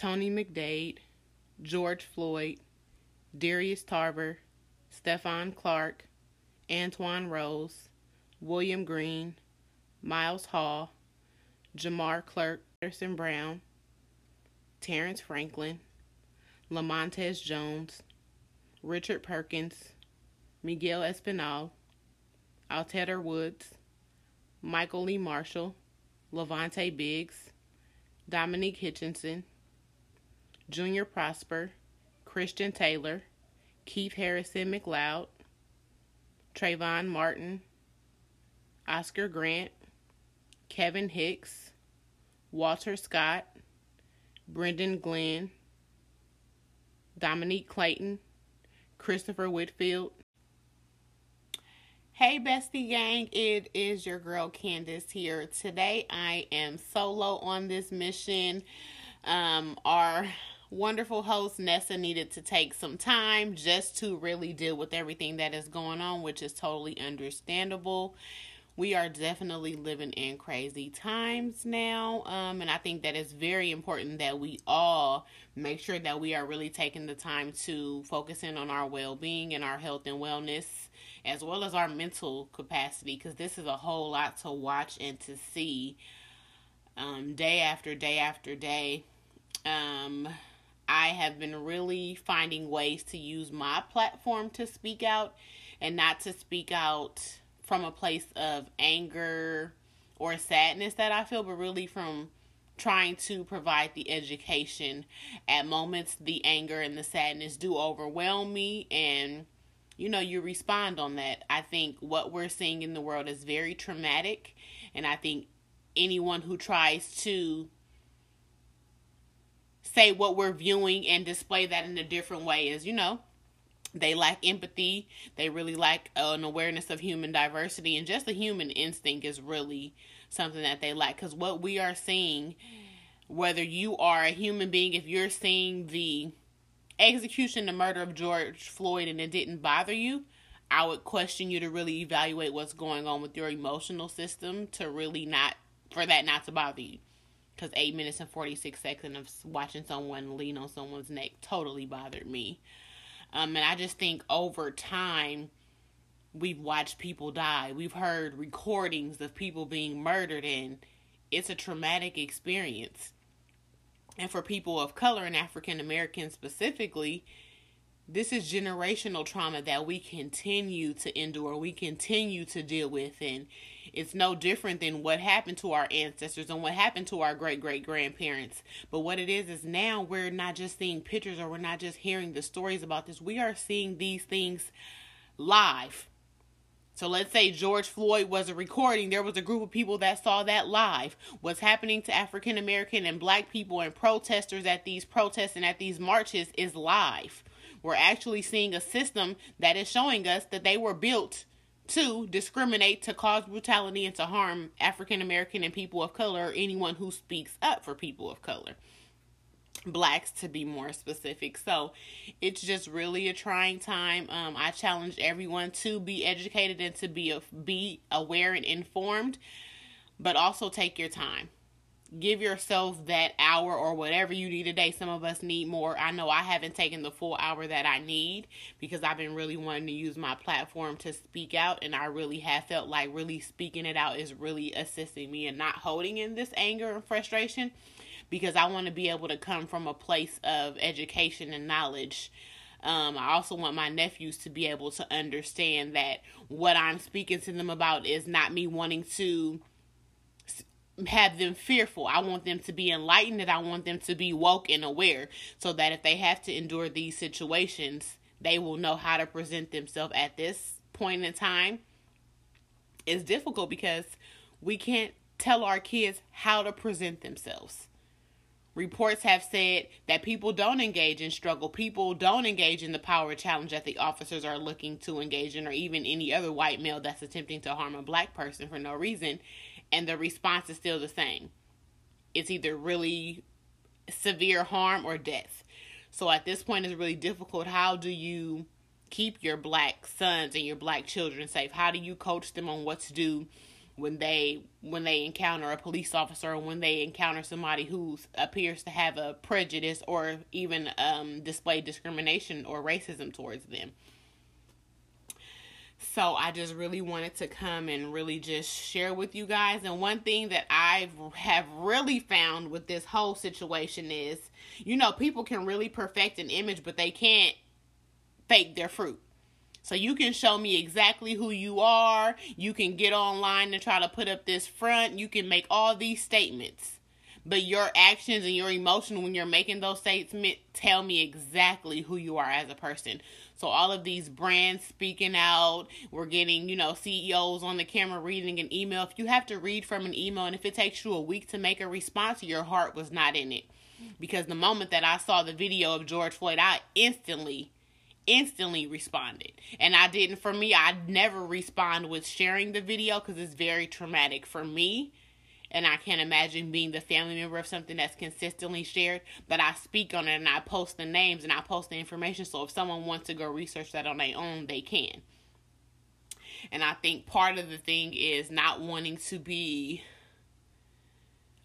Tony McDade, George Floyd, Darius Tarver, Stephon Clark, Antwon Rose, William Green, Miles Hall, Jamar Clark, Anderson Brown, Terrence Franklin, Lamontez Jones, Richard Perkins, Miguel Espinal, Alteria Woods, Michael Lee Marshall, Levante Biggs, Dominique Hitchinson, Junior Prosper, Christian Taylor, Keith Harrison McLeod, Trayvon Martin, Oscar Grant, Kevin Hicks, Walter Scott, Brendon Glenn, Dominique Clayton, Christopher Whitfield. Hey, bestie gang, it is your girl Candace here. Today I am solo on this mission. Um, our wonderful host Nessa needed to take some time just to really deal with everything that is going on, which is totally understandable. We are definitely living in crazy times now, um, and I think that it's very important that we all make sure that we are really taking the time to focus in on our well being and our health and wellness, as well as our mental capacity, because this is a whole lot to watch and to see um, day after day after day. Um, I have been really finding ways to use my platform to speak out and not to speak out from a place of anger or sadness that I feel, but really from trying to provide the education. At moments, the anger and the sadness do overwhelm me, and you know, you respond on that. I think what we're seeing in the world is very traumatic, and I think anyone who tries to say what we're viewing and display that in a different way is, you know, they lack empathy. They really lack an awareness of human diversity, and just the human instinct is really something that they lack. Because what we are seeing, whether you are a human being, if you're seeing the execution, the murder of George Floyd, and it didn't bother you, I would question you to really evaluate what's going on with your emotional system to really not, for that not to bother you because eight minutes and 46 seconds of watching someone lean on someone's neck totally bothered me. Um, and I just think over time, we've watched people die. We've heard recordings of people being murdered, and it's a traumatic experience. And for people of color and African Americans specifically, this is generational trauma that we continue to endure, we continue to deal with, and it's no different than what happened to our ancestors and what happened to our great great grandparents. But what it is is now we're not just seeing pictures or we're not just hearing the stories about this, we are seeing these things live. So let's say George Floyd was a recording. There was a group of people that saw that live. What's happening to African American and black people and protesters at these protests and at these marches is live. We're actually seeing a system that is showing us that they were built to discriminate, to cause brutality, and to harm African American and people of color, or anyone who speaks up for people of color. Blacks, to be more specific. So it's just really a trying time. Um, I challenge everyone to be educated and to be be aware and informed, but also take your time give yourself that hour or whatever you need a day. Some of us need more. I know I haven't taken the full hour that I need because I've been really wanting to use my platform to speak out, and I really have felt like really speaking it out is really assisting me and not holding in this anger and frustration because I want to be able to come from a place of education and knowledge. Um, I also want my nephews to be able to understand that what I'm speaking to them about is not me wanting to have them fearful. I want them to be enlightened and I want them to be woke and aware so that if they have to endure these situations, they will know how to present themselves at this point in time. It's difficult because we can't tell our kids how to present themselves. Reports have said that people don't engage in struggle. People don't engage in the power challenge that the officers are looking to engage in, or even any other white male that's attempting to harm a black person for no reason and the response is still the same. It's either really severe harm or death. So at this point, it's really difficult. How do you keep your black sons and your black children safe? How do you coach them on what to do when they when they encounter a police officer or when they encounter somebody who appears to have a prejudice or even um, display discrimination or racism towards them. So I just really wanted to come and really just share with you guys. And one thing that I have really found with this whole situation is, you know, people can really perfect an image, but they can't fake their fruit. So you can show me exactly who you are. You can get online and try to put up this front. You can make all these statements. But your actions and your emotion when you're making those statements tell me exactly who you are as a person. So all of these brands speaking out, we're getting, you know, CEOs on the camera reading an email. If you have to read from an email and if it takes you a week to make a response, your heart was not in it. Because the moment that I saw the video of George Floyd, I instantly instantly responded. And I didn't, for me, I never respond with sharing the video because it's very traumatic for me. And I can't imagine being the family member of something that's consistently shared. But I speak on it and I post the names and I post the information. So if someone wants to go research that on their own, they can. And I think part of the thing is not wanting to be.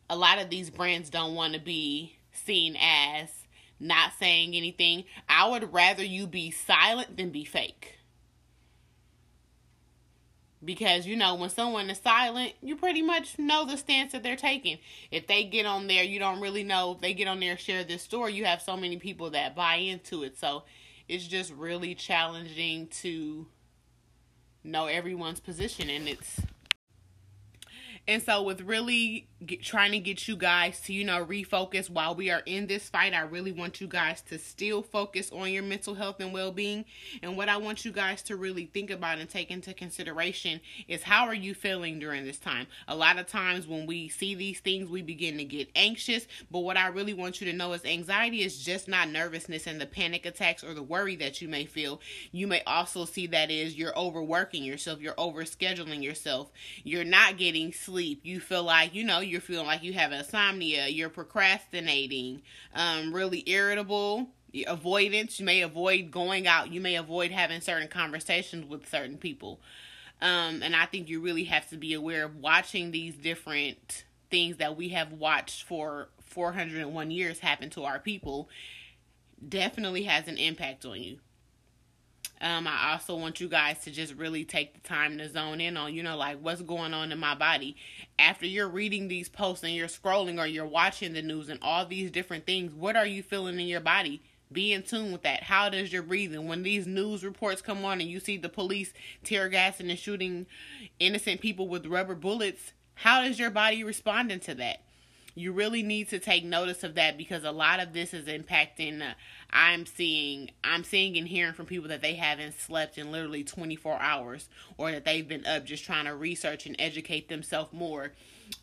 A lot of these brands don't want to be seen as not saying anything. I would rather you be silent than be fake. Because, you know, when someone is silent, you pretty much know the stance that they're taking. If they get on there, you don't really know. If they get on there share this story, you have so many people that buy into it. So it's just really challenging to know everyone's position. And it's and so, with really get, trying to get you guys to, you know, refocus while we are in this fight, I really want you guys to still focus on your mental health and well being. And what I want you guys to really think about and take into consideration is how are you feeling during this time? A lot of times when we see these things, we begin to get anxious. But what I really want you to know is anxiety is just not nervousness and the panic attacks or the worry that you may feel. You may also see that is you're overworking yourself, you're overscheduling yourself, you're not getting sleep sleep. You feel like, you know, you're feeling like you have insomnia, you're procrastinating, um, really irritable, avoidance. You may avoid going out, you may avoid having certain conversations with certain people. Um, and I think you really have to be aware of watching these different things that we have watched for 401 years happen to our people definitely has an impact on you. Um, I also want you guys to just really take the time to zone in on, you know, like what's going on in my body. After you're reading these posts and you're scrolling or you're watching the news and all these different things, what are you feeling in your body? Be in tune with that. How does your breathing? When these news reports come on and you see the police tear gassing and shooting innocent people with rubber bullets, how is your body responding to that? You really need to take notice of that because a lot of this is impacting uh, I'm seeing I'm seeing and hearing from people that they haven't slept in literally 24 hours or that they've been up just trying to research and educate themselves more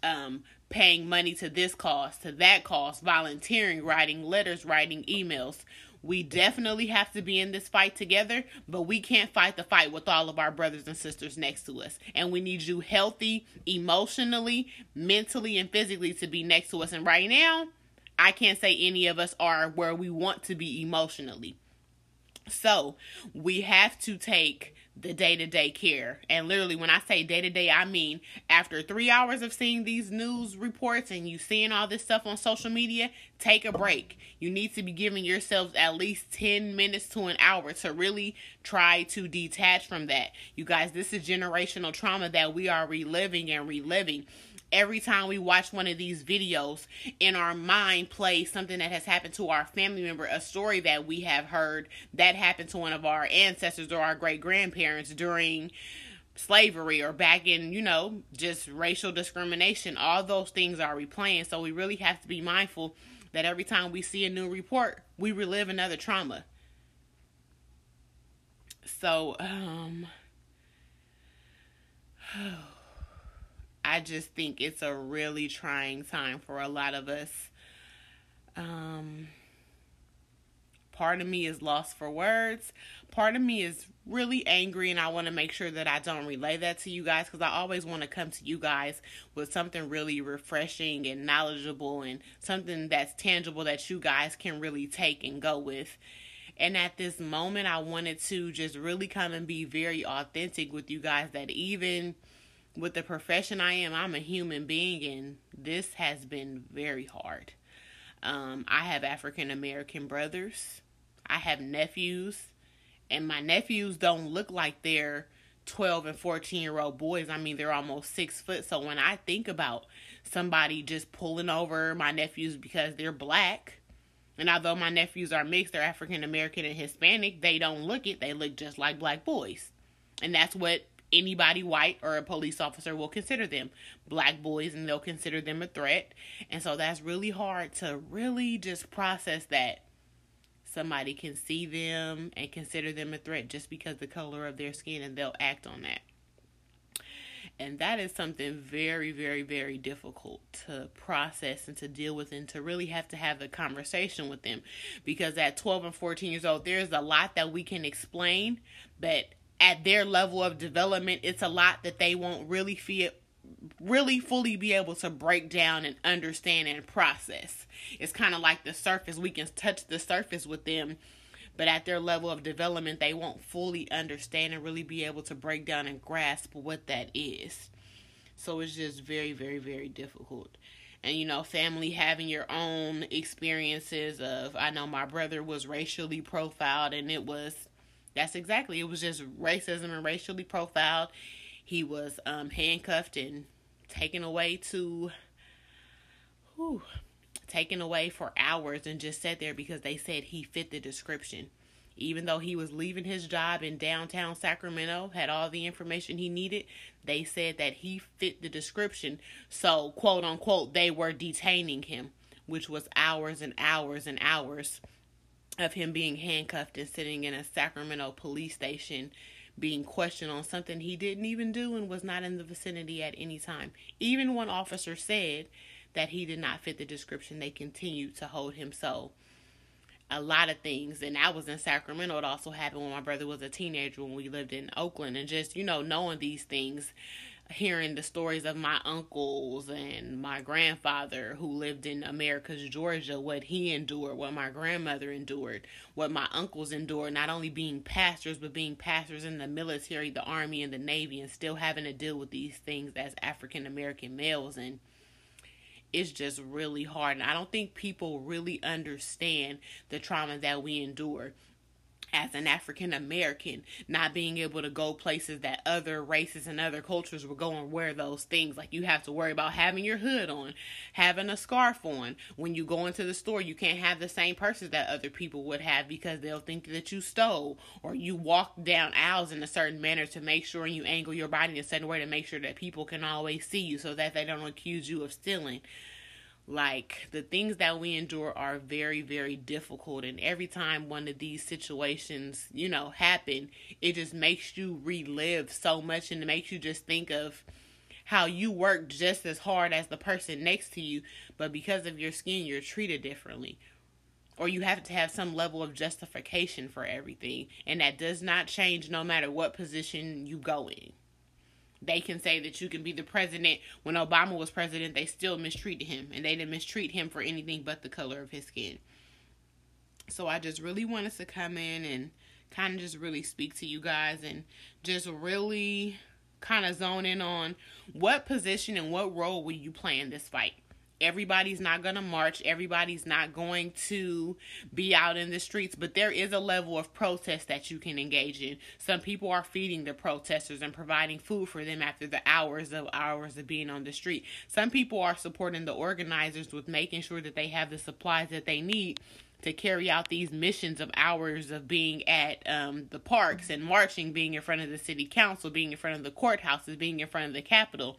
um, paying money to this cost to that cost volunteering writing letters writing emails we definitely have to be in this fight together, but we can't fight the fight with all of our brothers and sisters next to us. And we need you healthy, emotionally, mentally, and physically to be next to us. And right now, I can't say any of us are where we want to be emotionally. So we have to take the day to day care. And literally, when I say day to day, I mean after three hours of seeing these news reports and you seeing all this stuff on social media, take a break. You need to be giving yourselves at least 10 minutes to an hour to really try to detach from that. You guys, this is generational trauma that we are reliving and reliving every time we watch one of these videos, in our mind plays something that has happened to our family member, a story that we have heard that happened to one of our ancestors or our great grandparents during slavery or back in, you know, just racial discrimination. All those things are replaying. So we really have to be mindful that every time we see a new report, we relive another trauma. So, um, I just think it's a really trying time for a lot of us. Um, part of me is lost for words. Part of me is really angry, and I want to make sure that I don't relay that to you guys because I always want to come to you guys with something really refreshing and knowledgeable and something that's tangible that you guys can really take and go with. And at this moment, I wanted to just really come and be very authentic with you guys that even with the profession I am, I'm a human being, and this has been very hard. Um, I have African American brothers, I have nephews, and my nephews don't look like they're 12 and 14 year old boys. I mean, they're almost six foot. So when I think about somebody just pulling over my nephews because they're black, and although my nephews are mixed, they're African American and Hispanic, they don't look it. They look just like black boys. And that's what anybody white or a police officer will consider them black boys and they'll consider them a threat. And so that's really hard to really just process that somebody can see them and consider them a threat just because the color of their skin and they'll act on that. And that is something very, very, very difficult to process and to deal with and to really have to have the conversation with them. Because at 12 and 14 years old, there's a lot that we can explain, but at their level of development, it's a lot that they won't really feel really fully be able to break down and understand and process. It's kind of like the surface. We can touch the surface with them, but at their level of development, they won't fully understand and really be able to break down and grasp what that is. So it's just very, very, very difficult. And you know, family having your own experiences of I know my brother was racially profiled and it was that's exactly. It was just racism and racially profiled. He was um, handcuffed and taken away to, whew, taken away for hours and just sat there because they said he fit the description. Even though he was leaving his job in downtown Sacramento, had all the information he needed, they said that he fit the description. So, quote unquote, they were detaining him, which was hours and hours and hours of him being handcuffed and sitting in a Sacramento police station being questioned on something he didn't even do and was not in the vicinity at any time. Even one officer said that he did not fit the description, they continued to hold him so. A lot of things, and I was in Sacramento. It also happened when my brother was a teenager when we lived in Oakland, and just you know knowing these things hearing the stories of my uncles and my grandfather who lived in Americus Georgia, what he endured, what my grandmother endured, what my uncles endured, not only being pastors, but being pastors in the military, the army, and the navy, and still having to deal with these things as African American males. And it's just really hard. And I don't think people really understand the trauma that we endure as an African American, not being able to go places that other races and other cultures will go and wear those things. Like you have to worry about having your hood on, having a scarf on. When you go into the store, you can't have the same purses that other people would have because they'll think that you stole, or you walk down aisles in a certain manner to make sure and you angle your body in a certain way to make sure that people can always see you so that they don't accuse you of stealing. Like the things that we endure are very, very difficult. And every time one of these situations, you know, happen, it just makes you relive so much and it makes you just think of how you work just as hard as the person next to you, but because of your skin, you're treated differently. Or you have to have some level of justification for everything. And that does not change no matter what position you go in they can say that you can be the president. When Obama was president, they still mistreated him, and they didn't mistreat him for anything but the color of his skin. So I just really wanted to come in and kind of just really speak to you guys and just really kind of zone in on what position and what role will you play in this fight everybody's not going to march. Everybody's not going to be out in the streets. But there is a level of protest that you can engage in. Some people are feeding the protesters and providing food for them after the hours of hours of being on the street. Some people are supporting the organizers with making sure that they have the supplies that they need to carry out these missions of hours of being at um, the parks and marching, being in front of the city council, being in front of the courthouses, being in front of the capitol.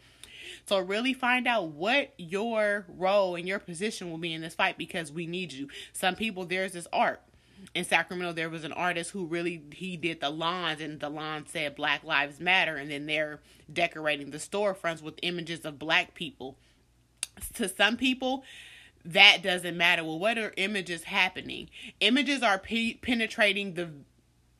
So really find out what your role and your position will be in this fight because we need you. Some people there's this art. In Sacramento, there was an artist who really he did the lawns, and the lawn said Black Lives Matter, and then they're decorating the storefronts with images of black people. To some people, that doesn't matter. Well, what are images happening? Images are pe- penetrating the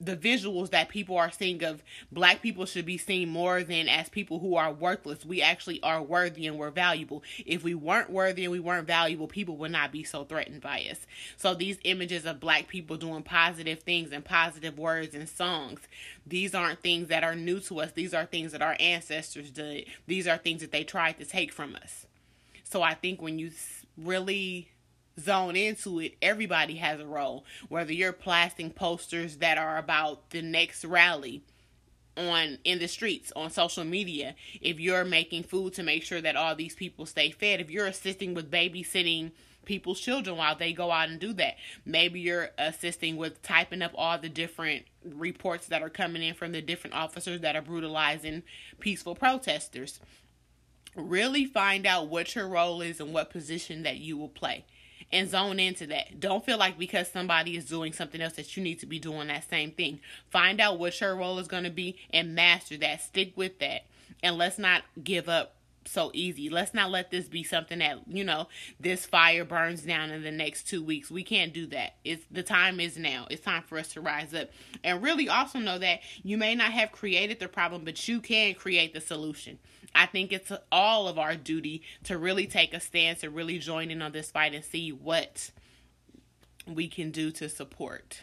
the visuals that people are seeing of black people should be seen more than as people who are worthless. We actually are worthy and we're valuable. If we weren't worthy and we weren't valuable, people would not be so threatened by us. So these images of black people doing positive things and positive words and songs, these aren't things that are new to us. These are things that our ancestors did. These are things that they tried to take from us. So I think when you really zone into it, everybody has a role. Whether you're plasting posters that are about the next rally on in the streets on social media, if you're making food to make sure that all these people stay fed, if you're assisting with babysitting people's children while they go out and do that. Maybe you're assisting with typing up all the different reports that are coming in from the different officers that are brutalizing peaceful protesters. Really find out what your role is and what position that you will play and zone into that. Don't feel like because somebody is doing something else that you need to be doing that same thing. Find out what your role is going to be and master that. Stick with that. And let's not give up so easy. Let's not let this be something that, you know, this fire burns down in the next 2 weeks. We can't do that. It's the time is now. It's time for us to rise up. And really also know that you may not have created the problem, but you can create the solution. I think it's all of our duty to really take a stance and really join in on this fight and see what we can do to support.